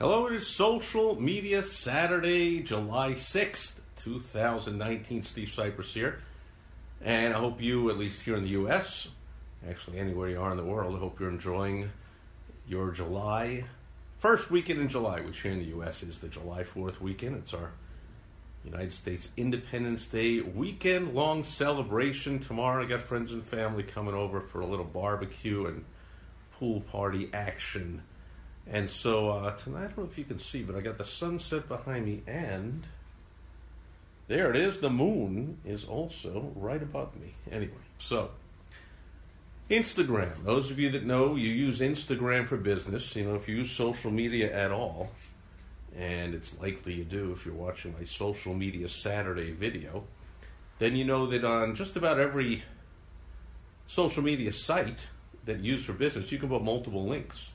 Hello, it is Social Media Saturday, July 6th, 2019. Steve Sipress here. And I hope you, at least here in the U.S., actually anywhere you are in the world, I hope you're enjoying your July, first weekend in July, which here in the U.S. is the July 4th weekend. It's our United States Independence Day weekend long celebration. Tomorrow, I got friends and family coming over for a little barbecue and pool party action. And so uh, tonight, I don't know if you can see, but I got the sunset behind me, and there it is. The moon is also right above me. Anyway, so Instagram. Those of you that know, you use Instagram for business. You know, if you use social media at all, and it's likely you do if you're watching my social media Saturday video, then you know that on just about every social media site that you use for business, you can put multiple links.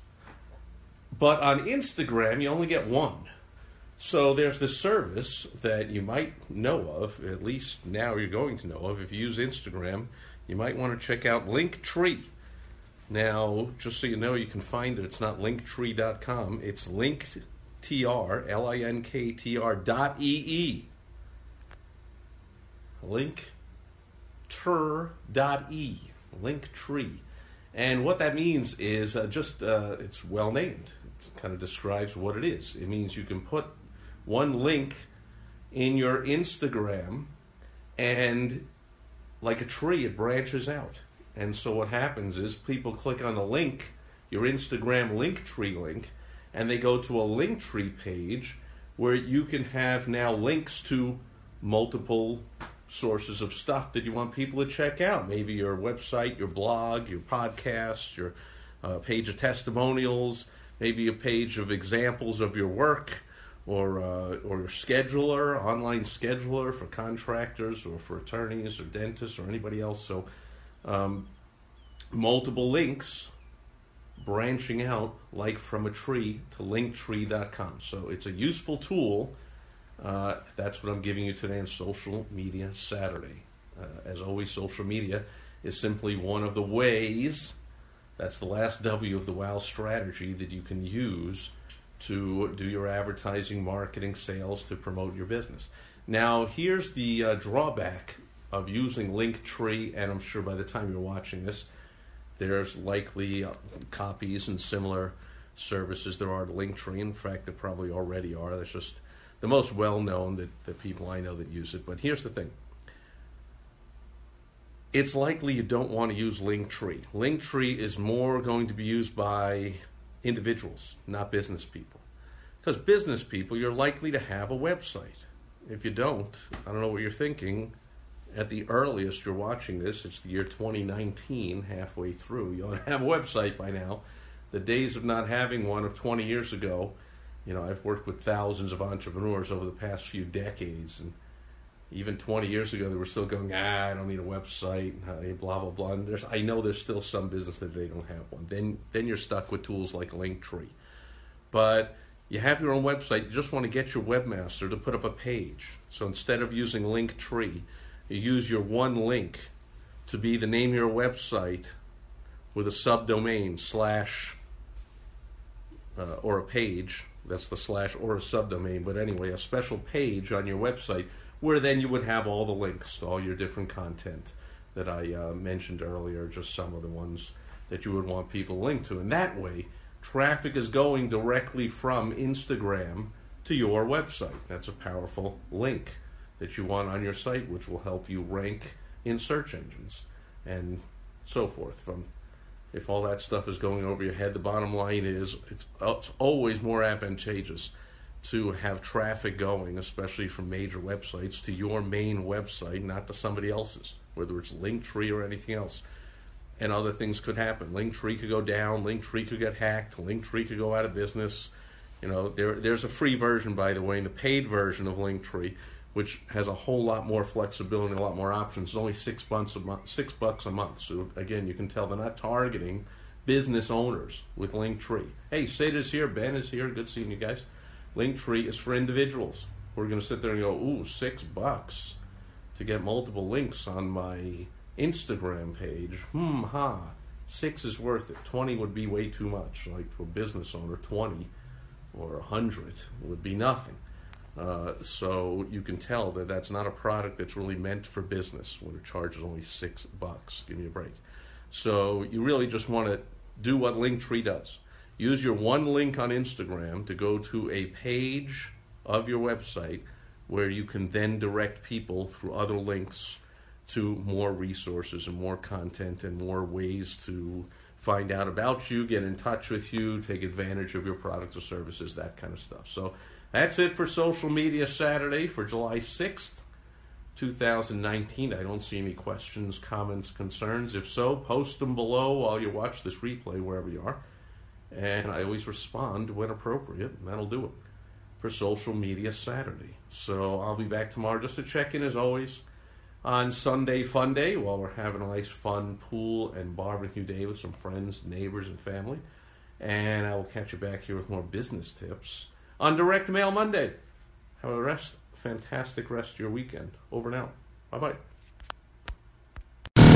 But on Instagram, you only get one. So there's this service that you might know of, at least now you're going to know of. If you use Instagram, you might want to check out Linktree. Now, just so you know, you can find it. It's not linktree.com. It's linktr, L-I-N-K-T-R dot E-E. Linkter dot E. Linktree. And what that means is uh, just, uh, it's well named. Kind of describes what it is. It means you can put one link in your Instagram and like a tree, it branches out. And so what happens is people click on the link, your Instagram link tree link, and they go to a link tree page where you can have now links to multiple sources of stuff that you want people to check out. Maybe your website, your blog, your podcast, your uh, page of testimonials, maybe a page of examples of your work, or uh, or your scheduler, online scheduler for contractors or for attorneys or dentists or anybody else. So, um, multiple links branching out like from a tree to linktree.com. So it's a useful tool uh, that's what I'm giving you today on Social Media Saturday. Uh, as always, social media is simply one of the ways, that's the last W of the WOW strategy that you can use to do your advertising, marketing, sales to promote your business. Now, here's the uh, drawback of using Linktree, and I'm sure by the time you're watching this, there's likely uh, copies and similar services there are to Linktree. In fact, there probably already are. That's just the most well known that the people I know that use it. But here's the thing it's likely you don't want to use Linktree. Linktree is more going to be used by individuals, not business people. Because business people, you're likely to have a website. If you don't, I don't know what you're thinking. At the earliest you're watching this, it's the year 2019, halfway through. You ought to have a website by now. The days of not having one of 20 years ago you know, I've worked with thousands of entrepreneurs over the past few decades, and even 20 years ago, they were still going, ah, I don't need a website, blah blah blah. And there's, I know there's still some business that they don't have one. Then, then you're stuck with tools like Linktree. But you have your own website. You just want to get your webmaster to put up a page. So instead of using Linktree, you use your one link to be the name of your website with a subdomain slash uh, or a page that's the slash or a subdomain, but anyway, a special page on your website where then you would have all the links to all your different content that I uh, mentioned earlier, just some of the ones that you would want people linked to. And that way, traffic is going directly from Instagram to your website. That's a powerful link that you want on your site, which will help you rank in search engines and so forth from if all that stuff is going over your head, the bottom line is it's, it's always more advantageous to have traffic going, especially from major websites, to your main website, not to somebody else's, whether it's Linktree or anything else. and other things could happen. Linktree could go down. Linktree could get hacked. Linktree could go out of business. You know, there, there's a free version, by the way, and the paid version of Linktree, which has a whole lot more flexibility a lot more options. It's only six bucks a month. Six bucks a month. So again, you can tell they're not targeting business owners with Linktree. Hey, Sid here. Ben is here. Good seeing you guys. Linktree is for individuals. We're going to sit there and go, ooh, six bucks to get multiple links on my Instagram page. Hmm, ha. Six is worth it. 20 would be way too much. Like to a business owner, 20 or 100 would be nothing. Uh, so you can tell that that's not a product that's really meant for business when it charges only six bucks. Give me a break. So you really just want to do what Linktree does. Use your one link on Instagram to go to a page of your website where you can then direct people through other links to more resources and more content and more ways to find out about you, get in touch with you, take advantage of your products or services, that kind of stuff. So that's it for Social Media Saturday for July 6th, 2019. I don't see any questions, comments, concerns. If so, post them below while you watch this replay, wherever you are. And I always respond when appropriate, and that'll do it for Social Media Saturday. So I'll be back tomorrow just to check in as always on Sunday Fun Day while we're having a nice fun pool and barbecue day with some friends, neighbors, and family. And I will catch you back here with more business tips on Direct Mail Monday. Have a rest, fantastic rest of your weekend. Over now. Bye bye.